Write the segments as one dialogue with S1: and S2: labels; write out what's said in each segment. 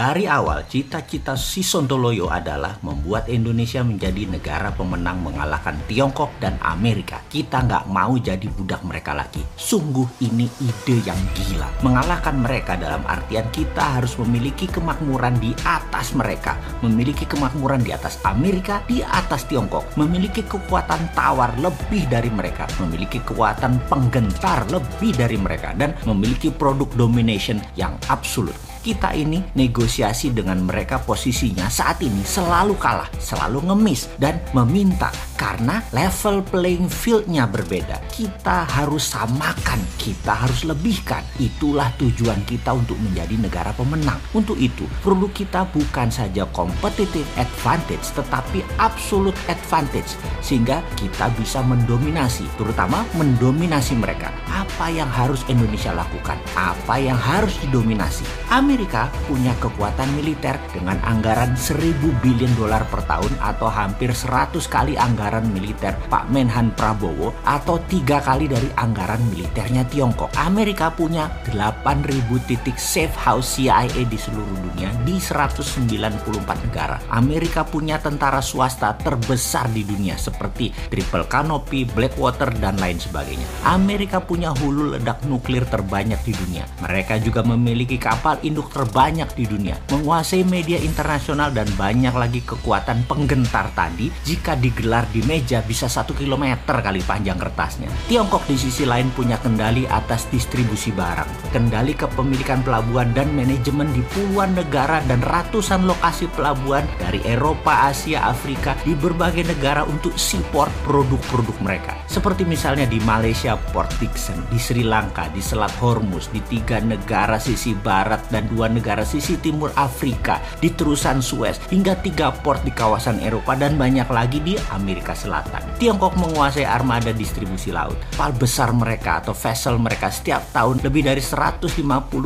S1: Dari awal, cita-cita si Sontoloyo adalah membuat Indonesia menjadi negara pemenang mengalahkan Tiongkok dan Amerika. Kita nggak mau jadi budak mereka lagi. Sungguh ini ide yang gila. Mengalahkan mereka dalam artian kita harus memiliki kemakmuran di atas mereka. Memiliki kemakmuran di atas Amerika, di atas Tiongkok. Memiliki kekuatan tawar lebih dari mereka. Memiliki kekuatan penggentar lebih dari mereka. Dan memiliki produk domination yang absolut kita ini negosiasi dengan mereka posisinya saat ini selalu kalah, selalu ngemis dan meminta karena level playing fieldnya berbeda. Kita harus samakan, kita harus lebihkan. Itulah tujuan kita untuk menjadi negara pemenang. Untuk itu, perlu kita bukan saja competitive advantage, tetapi absolute advantage. Sehingga kita bisa mendominasi, terutama mendominasi mereka. Apa yang harus Indonesia lakukan? Apa yang harus didominasi? Amerika punya kekuatan militer dengan anggaran 1000 billion dolar per tahun atau hampir 100 kali anggaran militer Pak Menhan Prabowo atau tiga kali dari anggaran militernya Tiongkok. Amerika punya 8000 titik safe house CIA di seluruh dunia di 194 negara. Amerika punya tentara swasta terbesar di dunia seperti Triple Canopy, Blackwater, dan lain sebagainya. Amerika punya hulu ledak nuklir terbanyak di dunia. Mereka juga memiliki kapal induk induk terbanyak di dunia, menguasai media internasional dan banyak lagi kekuatan penggentar tadi jika digelar di meja bisa satu kilometer kali panjang kertasnya. Tiongkok di sisi lain punya kendali atas distribusi barang, kendali kepemilikan pelabuhan dan manajemen di puluhan negara dan ratusan lokasi pelabuhan dari Eropa, Asia, Afrika di berbagai negara untuk seaport produk-produk mereka. Seperti misalnya di Malaysia Port Dickson, di Sri Lanka, di Selat Hormuz, di tiga negara sisi barat dan dua negara sisi timur Afrika di terusan Suez hingga tiga port di kawasan Eropa dan banyak lagi di Amerika Selatan. Tiongkok menguasai armada distribusi laut. Kapal besar mereka atau vessel mereka setiap tahun lebih dari 150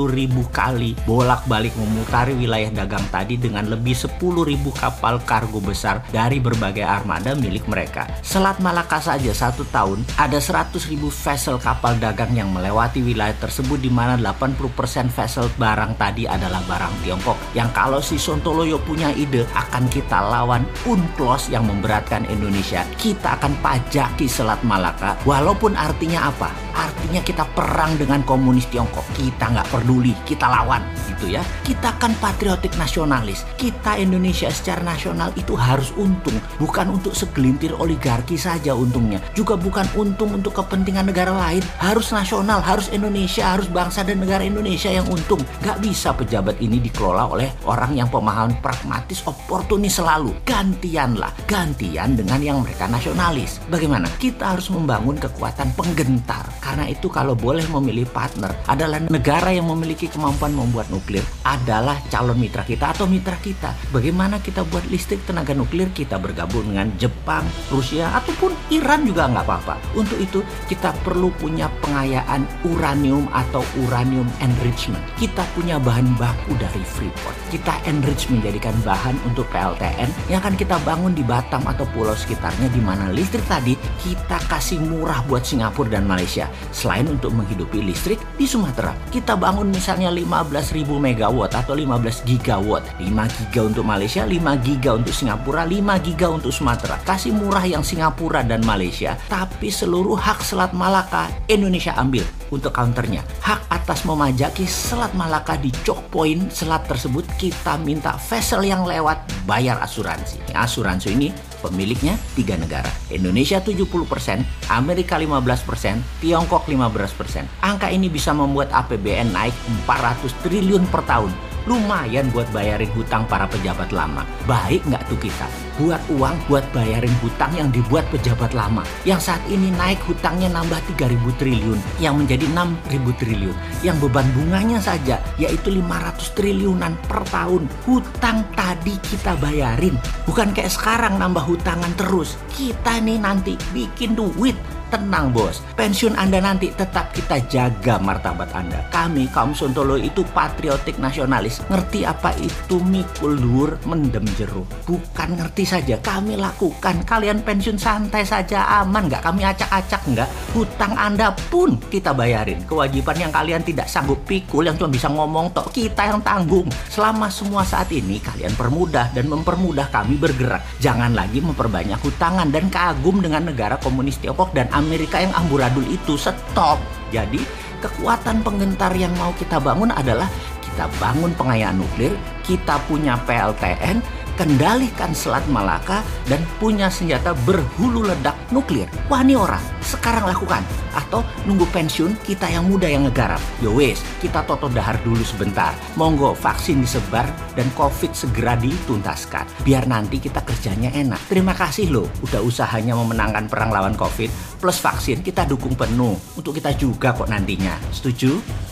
S1: ribu kali bolak-balik memutari wilayah dagang tadi dengan lebih 10 ribu kapal kargo besar dari berbagai armada milik mereka. Selat Malaka saja satu tahun ada 100 ribu vessel kapal dagang yang melewati wilayah tersebut di mana 80% vessel barang tadi tadi adalah barang Tiongkok yang kalau si Sontoloyo punya ide akan kita lawan UNCLOS yang memberatkan Indonesia kita akan pajaki Selat Malaka. Walaupun artinya apa artinya kita perang dengan komunis Tiongkok kita nggak peduli kita lawan gitu ya kita kan patriotik nasionalis kita Indonesia secara nasional itu harus untung bukan untuk segelintir oligarki saja untungnya juga bukan untung untuk kepentingan negara lain harus nasional harus Indonesia harus bangsa dan negara Indonesia yang untung nggak bisa pejabat ini dikelola oleh orang yang pemahaman pragmatis oportunis selalu. Gantianlah, gantian dengan yang mereka nasionalis. Bagaimana? Kita harus membangun kekuatan penggentar. Karena itu kalau boleh memilih partner adalah negara yang memiliki kemampuan membuat nuklir adalah calon mitra kita atau mitra kita. Bagaimana kita buat listrik tenaga nuklir kita bergabung dengan Jepang, Rusia ataupun Iran juga nggak apa-apa. Untuk itu kita perlu punya pengayaan uranium atau uranium enrichment. Kita punya bahan baku dari Freeport. Kita enrich menjadikan bahan untuk PLTN yang akan kita bangun di Batam atau pulau sekitarnya di mana listrik tadi kita kasih murah buat Singapura dan Malaysia. Selain untuk menghidupi listrik di Sumatera, kita bangun misalnya 15.000 megawatt atau 15 gigawatt. 5 giga untuk Malaysia, 5 giga untuk Singapura, 5 giga untuk Sumatera. Kasih murah yang Singapura dan Malaysia, tapi seluruh hak Selat Malaka Indonesia ambil untuk counternya. Hak atas memajaki Selat Malaka di choke point selat tersebut kita minta vessel yang lewat bayar asuransi. Asuransi ini pemiliknya tiga negara. Indonesia 70%, Amerika 15%, Tiongkok 15%. Angka ini bisa membuat APBN naik 400 triliun per tahun lumayan buat bayarin hutang para pejabat lama. Baik nggak tuh kita? Buat uang buat bayarin hutang yang dibuat pejabat lama. Yang saat ini naik hutangnya nambah 3.000 triliun. Yang menjadi 6.000 triliun. Yang beban bunganya saja yaitu 500 triliunan per tahun. Hutang tadi kita bayarin. Bukan kayak sekarang nambah hutangan terus. Kita nih nanti bikin duit tenang bos. Pensiun Anda nanti tetap kita jaga martabat Anda. Kami kaum Sontolo itu patriotik nasionalis. Ngerti apa itu mikul dur mendem jeruk. Bukan ngerti saja, kami lakukan. Kalian pensiun santai saja, aman nggak? Kami acak-acak nggak? Hutang Anda pun kita bayarin. Kewajiban yang kalian tidak sanggup pikul, yang cuma bisa ngomong tok, kita yang tanggung. Selama semua saat ini, kalian permudah dan mempermudah kami bergerak. Jangan lagi memperbanyak hutangan dan kagum dengan negara komunis Tiongkok dan Amerika yang amburadul itu. Stop. Jadi, kekuatan penggentar yang mau kita bangun adalah kita bangun pengayaan nuklir, kita punya PLTN, kendalikan Selat Malaka, dan punya senjata berhulu ledak nuklir. Wah ini orang, sekarang lakukan. Atau nunggu pensiun, kita yang muda yang ngegarap. Yo wes, kita toto dahar dulu sebentar. Monggo vaksin disebar dan COVID segera dituntaskan. Biar nanti kita kerjanya enak. Terima kasih loh, udah usahanya memenangkan perang lawan COVID. Plus vaksin kita dukung penuh. Untuk kita juga kok nantinya. Setuju?